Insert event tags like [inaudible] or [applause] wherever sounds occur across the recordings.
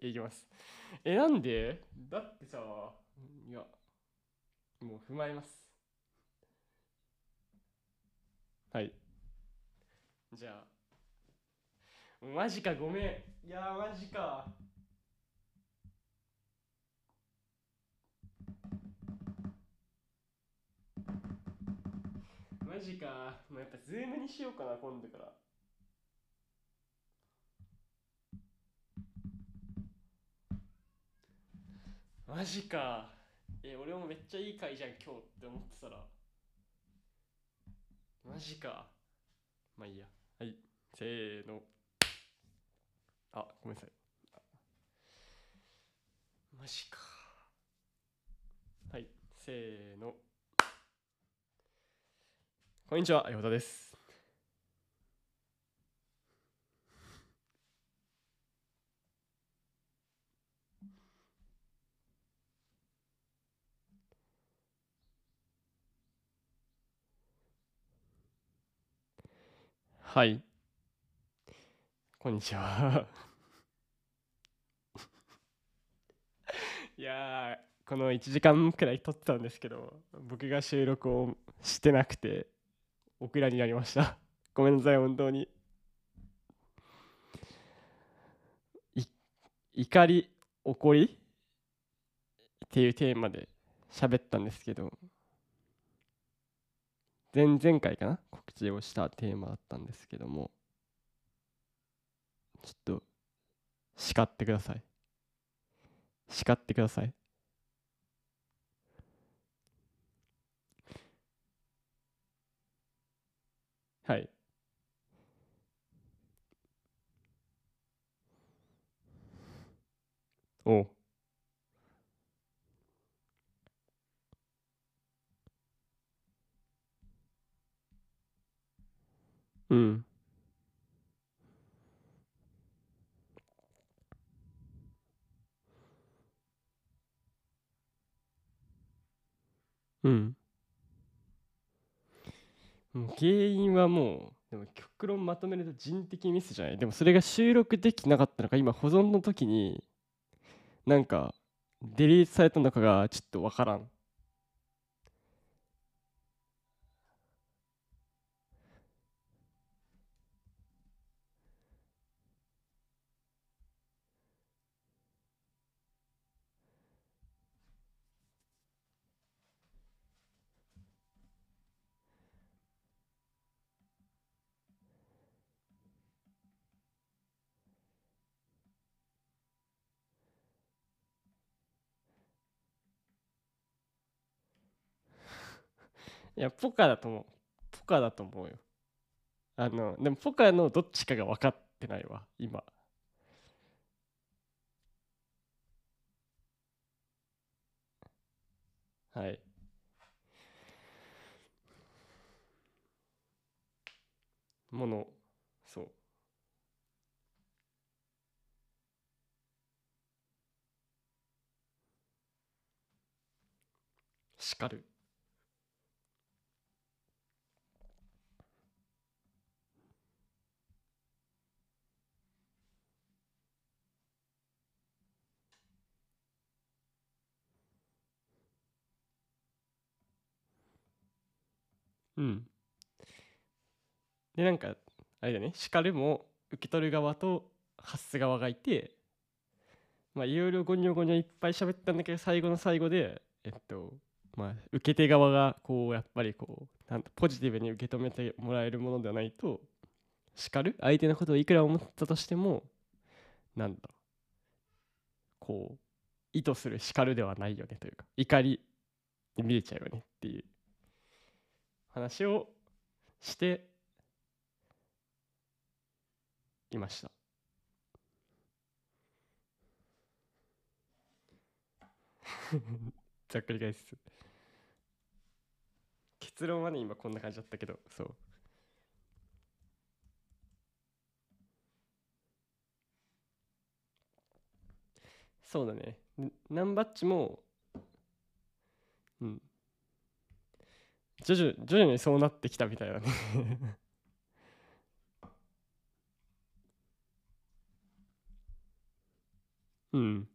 いきます。え、なんでだってさ、いや、もう踏まえます。はい。じゃあ、マジか、ごめん。いやー、マジか。マジか。もうやっぱズームにしようかな、今度から。マジか。え、俺もめっちゃいい回じゃん、今日って思ってたら。マジか。まあいいや。はい。せーの。あ、ごめんなさい。マジか。はい。せーの。こんにちは、よ田です。はい。こんにちは。[laughs] いや、この1時間くらい撮ってたんですけど、僕が収録をしてなくて、オクラになりました。[laughs] ごめんなさい、本当に。い怒り、怒り？っていうテーマで喋ったんですけど、前々回かな告知をしたテーマだったんですけどもちょっと叱ってください。叱ってください。はい。おう。うん。うん。もう原因はもうでも極論まとめると人的ミスじゃない？でもそれが収録できなかったのか？今保存の時になんかデリートされたのかがちょっとわからん。いやポカだと思う。ポカだと思うよ。あのでもポカのどっちかが分かってないわ今。はい。ものそう。叱る。うん。でなんかあれだね。叱るも受け取る側と発す側がいてまあいろいろゴニョゴニョいっぱい喋ったんだけど最後の最後でえっとまあ受け手側がこうやっぱりこうなんとポジティブに受け止めてもらえるものではないと叱る？相手のことをいくら思ったとしてもなんだろう。こう意図する叱るではないよねというか怒りに見えちゃうよねっていう。話をしていました。[laughs] ざっくり返す。結論はね今こんな感じだったけどそう。そうだね。んナンバッチもうん徐々徐々にそうなってきたみたいだね。[laughs] うん。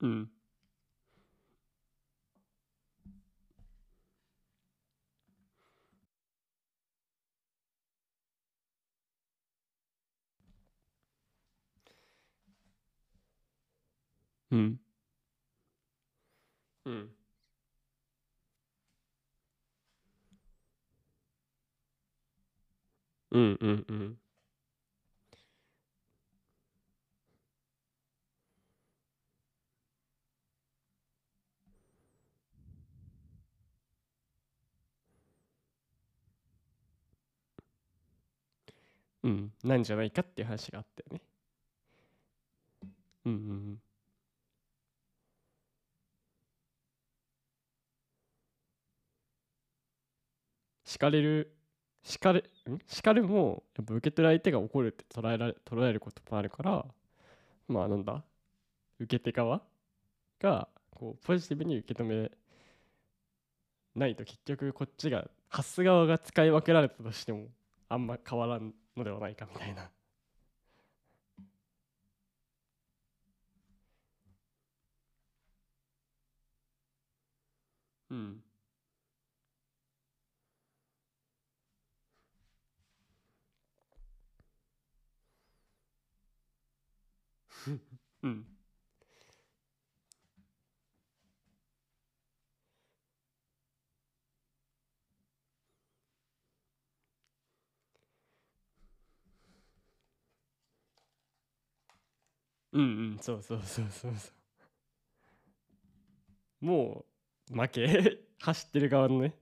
うん。うん。うん。うんうんうん。うん。なんじゃないかっていう話があったよね。うんうんうん叱れる叱れん？叱るもやっぱ受け取る相手が怒るって捉えられ捉えることもあるからまあなんだ？受け手側がこうポジティブに受け止めないと結局こっちが発す側が使い分けられたとしてもあんま変わらんのではないかみたいな。うん。うん。うんうん。そうそうそうそうそう。もう負け？[laughs] 走ってる側のね。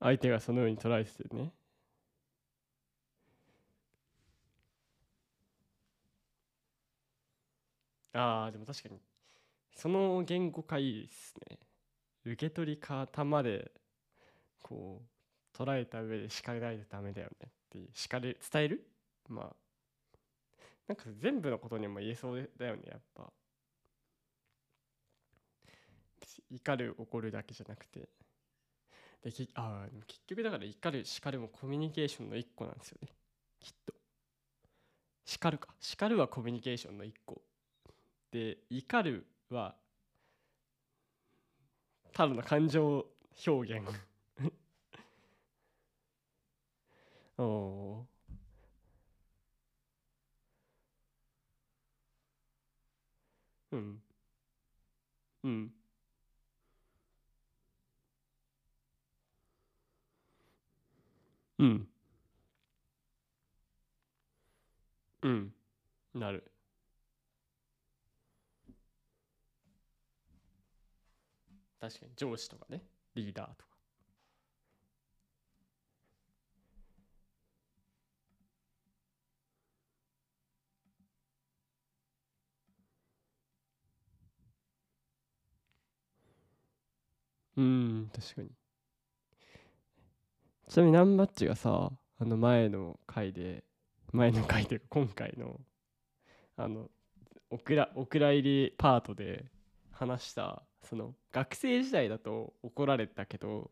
相手がそのように捉えててね。ああでも確かにその言語化いいですね。受け取り方までこう捉えた上で叱らないとダメだよねって叱れ伝える？まあなんか全部のことにも言えそうだよねやっぱ。怒る怒るだけじゃなくて。できあ結局だから怒る叱るもコミュニケーションの一個なんですよね。きっと。叱るか。叱るはコミュニケーションの一個。で怒るはただの感情表現。[laughs] おおうん。うん。うん。うん。なる。確かに上司とかね。リーダーとか。うん確かにちなみにナンバッチがさあの前の回で前の回というか今回のあのお蔵入りパートで話したその学生時代だと怒られたけど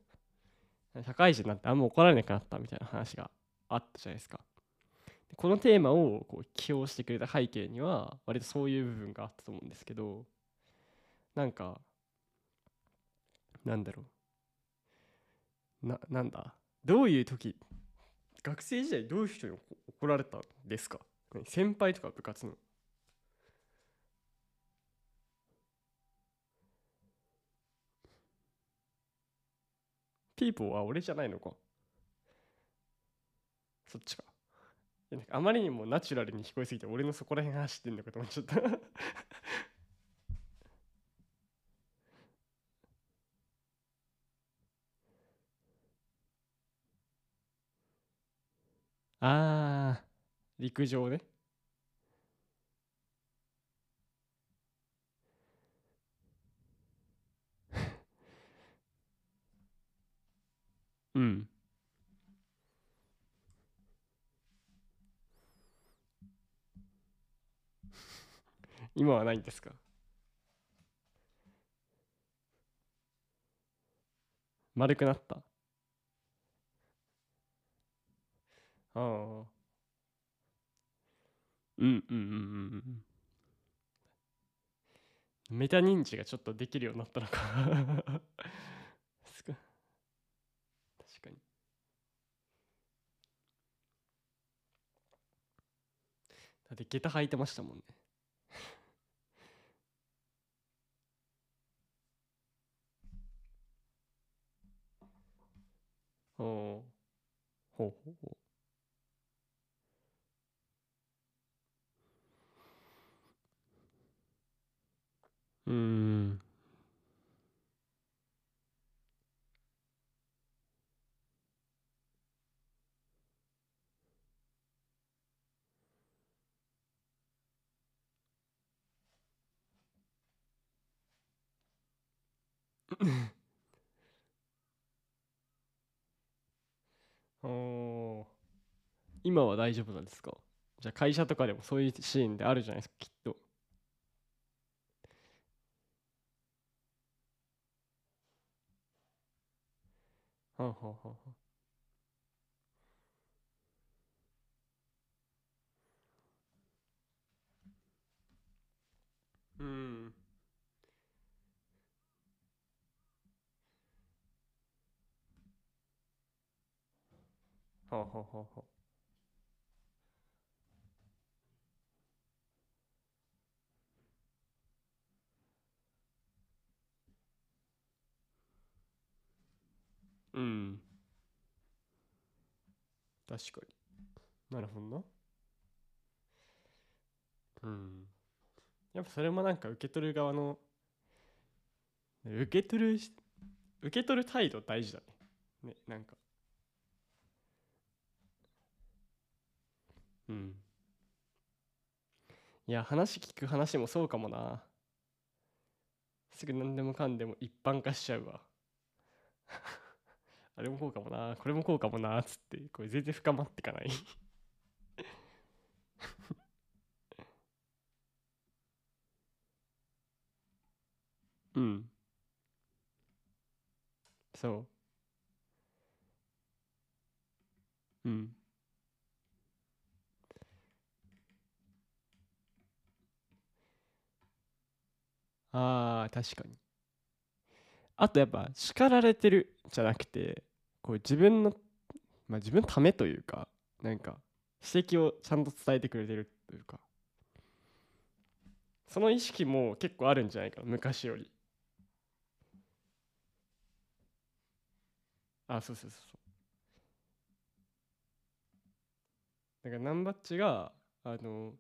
社会人になってあんま怒られなくなったみたいな話があったじゃないですか。このテーマをこう起用してくれた背景には割とそういう部分があったと思うんですけどなんかなんだろう。ななんだ？どういう時学生時代どういう人に怒られたんですか？先輩とか部活の。ピーポーは俺じゃないのか？そっちか。あまりにもナチュラルに聞こえすぎて俺のそこら辺走ってんのかと思っちゃった。あー。陸上ね。うん。今はないんですか？丸くなった？ああうんうんうんうん。うんメタ認知がちょっとできるようになったのか。[laughs] すか確かに。だって下駄履いてましたもんね。[laughs] おおほうほうほう。うん。[laughs] おー。今は大丈夫なんですか？じゃあ会社とかでもそういうシーンであるじゃないですかきっと。はんはんはんはんうんはんはんはんはんうん。確かに。なるほどな。うん。やっぱそれもなんか受け取る側の受け取るし受け取る態度大事だね。ねなんか。うん。いや話聞く話もそうかもな。すぐ何でもかんでも一般化しちゃうわあれもこうかもな。これもこうかもな。っつってこれ全然深まってかない。[laughs] うん。そう。うん。あー確かに。あとやっぱ叱られてるじゃなくてこう自分のまあ自分ためというかなんか指摘をちゃんと伝えてくれてるというか。その意識も結構あるんじゃないかな昔より。あそうそうそうそう。だからナンバッチがあの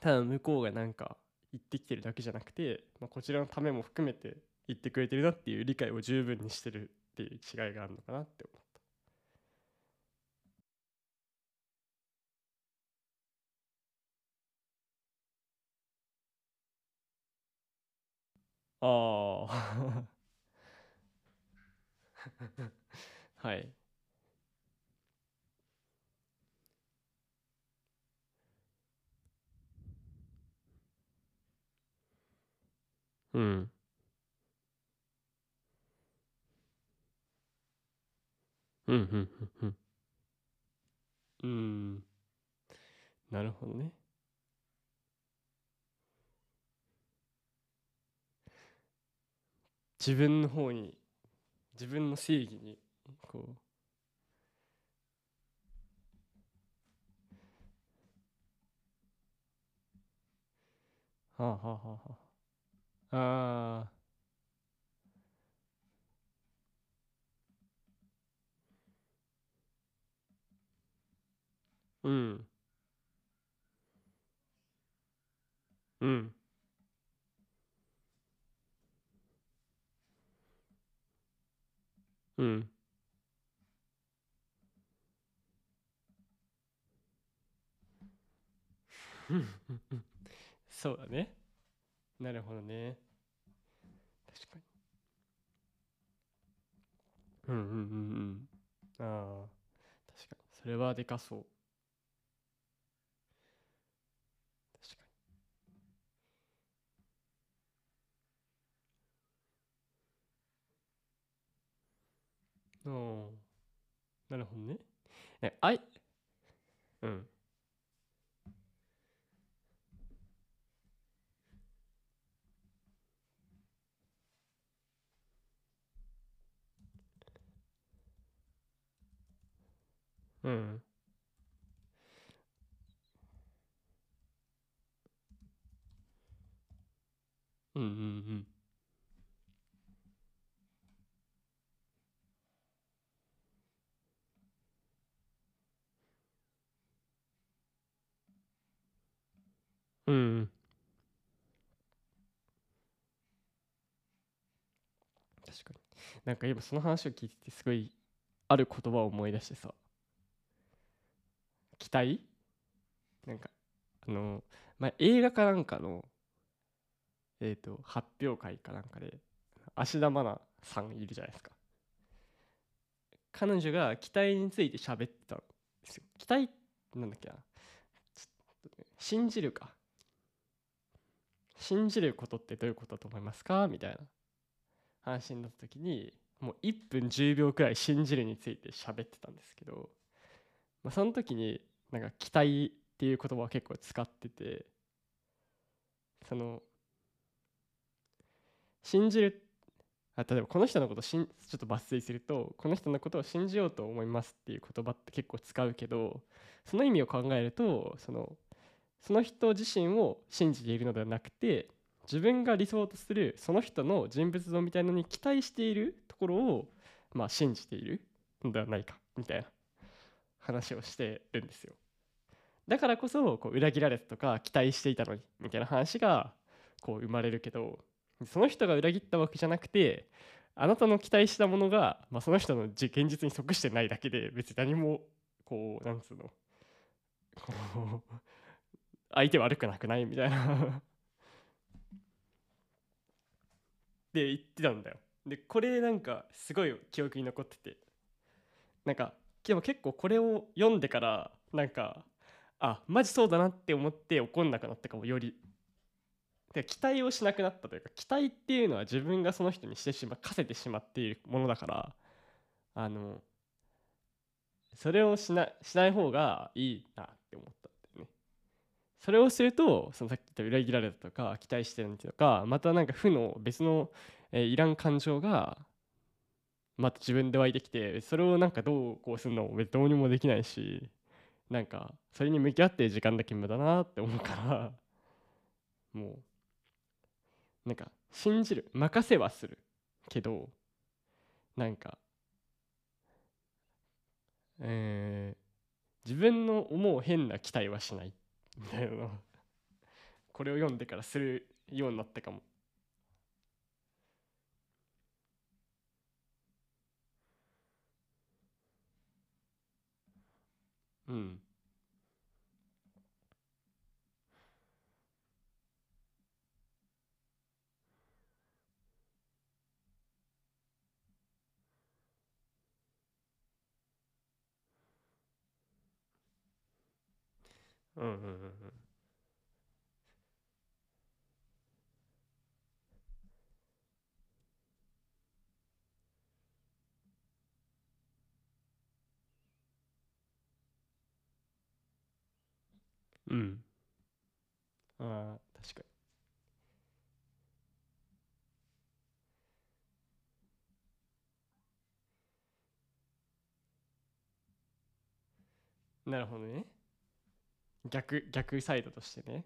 ただ向こうがなんか言ってきてるだけじゃなくて、まあ、こちらのためも含めて言ってくれてるなっていう理解を十分にしてるっていう違いがあるのかなって思った。ああ [laughs] はい。うん。うんうんうんうん。うん。なるほどね。自分の方に自分の正義にこう。はあはあはあはあ。ああ。うん。うん。うん。[laughs] そうだね。なるほどね。確かに。うんうんうんうん。ああ確かに。それはでかそう。確かに。おーなるほどね。えあいうん。うん。うんうんうん。うんうん。確かに。なんか今その話を聞いててすごいある言葉を思い出してさ。期待？なんかあの、まあ、映画かなんかのえっ、と発表会かなんかで芦田愛菜さんいるじゃないですか。彼女が期待について喋ってたんですよ。期待なんだっけな。信じるか。信じることってどういうことだと思いますか？みたいな。話になった時にもう1分10秒くらい信じるについて喋ってたんですけど、まあ、その時になんか期待っていう言葉を結構使っててその信じるあ例えばこの人のことしんちょっと抜粋するとこの人のことを信じようと思いますっていう言葉って結構使うけどその意味を考えるとそのその人自身を信じているのではなくて自分が理想とするその人の人物像みたいなのに期待しているところをまあ信じているのではないかみたいな話をしてるんですよ。だからこそこう裏切られたとか期待していたのにみたいな話がこう生まれるけどその人が裏切ったわけじゃなくてあなたの期待したものが、まあ、その人の現実に即してないだけで別に何もこうなんつうのこう [laughs] 相手悪くなくないみたいな。[laughs] で言ってたんだよ。でこれなんかすごい記憶に残ってて。なんかでも結構これを読んでからなんかあマジそうだなって思って怒んなくなったかもより。で期待をしなくなったというか期待っていうのは自分がその人にしてしま課せてしまっているものだからあのそれをしなしない方がいいなって思ったんだよね。それをするとそのさっき言った裏切られたとか期待してるとかまたなんか負の別の、えーいらん感情がまた自分で湧いてきてそれをなんかどうこうするのもどうにもできないしなんかそれに向き合って時間だけ無駄なって思うから [laughs] もうなんか信じる任せはするけどなんかえー自分の思う変な期待はしないみたいなのこれを読んでからするようになったかも。うんうんうんうんうんうんああ確かに。なるほどね。逆逆サイドとしてね。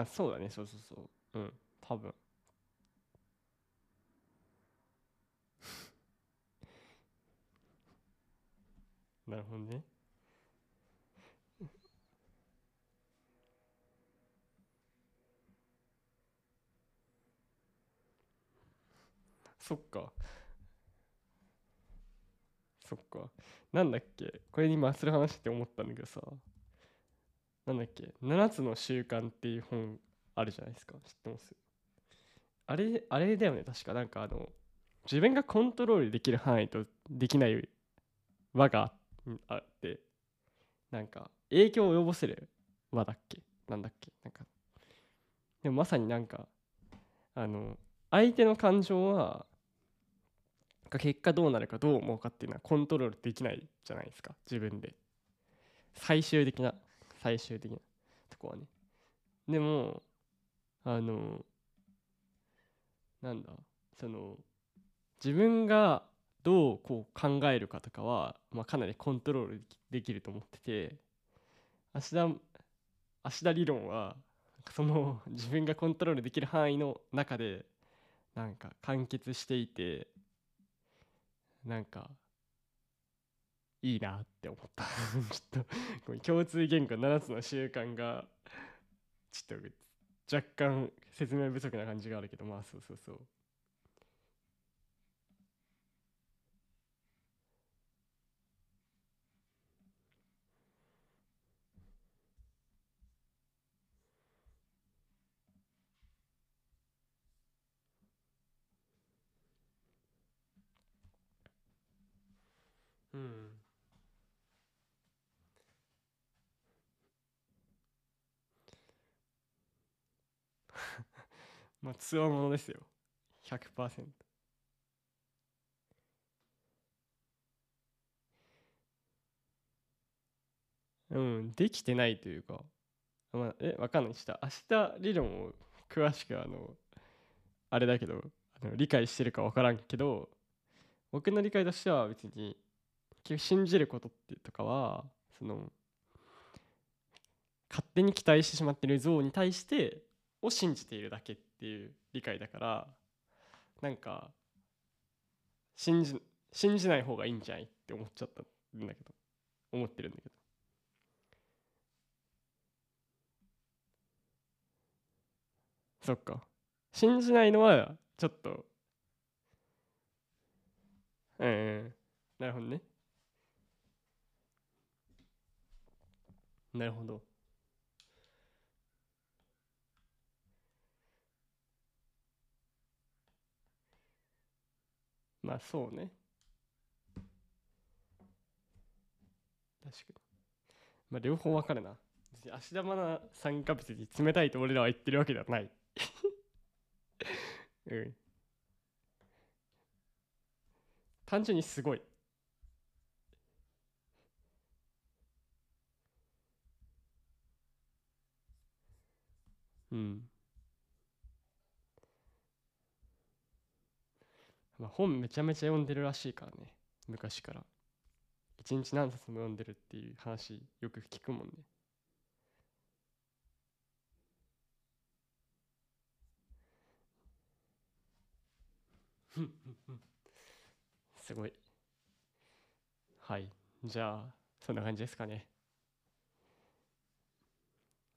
あそうだね。そうそうそう。うん。多分。[laughs] なるほどね。[laughs] そっか。そっか。なんだっけ。これに今する話って思ったんだけどさ。なんだっけ？7つの習慣っていう本あるじゃないですか。知ってます？あれあれだよね確か。なんかあの自分がコントロールできる範囲とできない輪があってなんか影響を及ぼせる輪だっけ？なんだっけ？なんか。でもまさになんかあの相手の感情は結果どうなるかどう思うかっていうのはコントロールできないじゃないですか。自分で。最終的な最終的なとこはね。でもあのなんだその自分がどうこう考えるかとかは、まあ、かなりコントロールできると思ってて芦田芦田理論はその自分がコントロールできる範囲の中でなんか完結していてなんかいいなって思った。[laughs] ちょっと共通言語7つの習慣がちょっと若干説明不足な感じがあるけどまあそうそうそう。うん。まあつわものですよ。100%うんできてないというか。まあえわかんない。した明日理論を詳しくあのあれだけどあの理解してるかわからんけど僕の理解としては別に結局信じることってとかはその勝手に期待してしまってる像に対してを信じているだけっていう理解だからなんか信じ信じない方がいいんじゃないって思っちゃったんだけど思ってるんだけど。そっか。信じないのはちょっとうん、うん、なるほどね。なるほど。まあそうね。確かに。まあ両方分かるな。芦田愛菜さんが別に冷たいと俺らは言ってるわけではない。[laughs] うん。単純にすごいうんまあ本めちゃめちゃ読んでるらしいからね。昔から。一日何冊も読んでるっていう話よく聞くもんね。[laughs] すごい。はい。じゃあそんな感じですかね。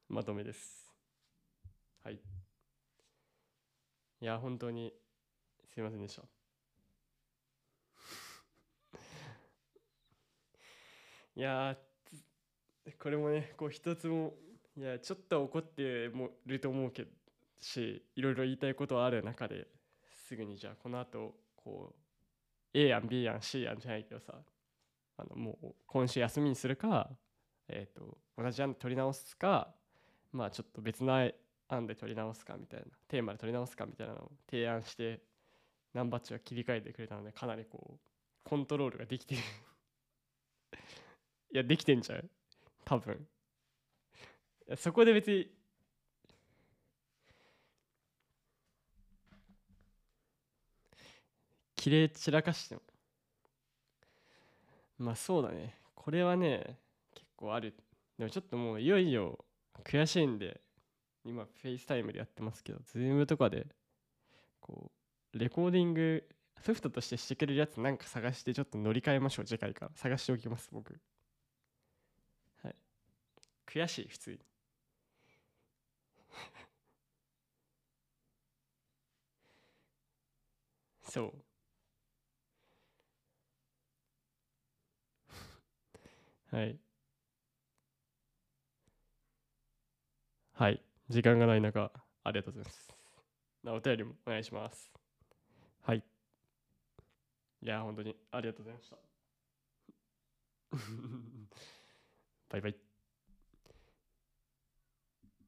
まとめです。はい。いや本当にすいませんでした。いやこれもねこう一つもいやちょっと怒ってもると思うけどしいろいろ言いたいことはある中ですぐにじゃあこの後こう A やん B やん C やんじゃないけどさあのもう今週休みにするか、えーと、同じ案で取り直すかまあちょっと別な案で取り直すかみたいなテーマで取り直すかみたいなのを提案してナンバッチは切り替えてくれたのでかなりこうコントロールができてる。いやできてんじゃん多分。いやそこで別に。綺麗散らかしても。まあそうだね。これはね結構ある。でもちょっともういよいよ悔しいんで今、 FaceTime でやってますけど、 Zoom とかで、こう、レコーディング、ソフトとしてしてくれるやつなんか探してちょっと乗り換えましょう、次回から。探しておきます、僕。悔しい、普通に。そう。はい。はい。時間がない中、ありがとうございます。なお便りもお願いします。はい。いや、本当にありがとうございました。[laughs] バイバイ。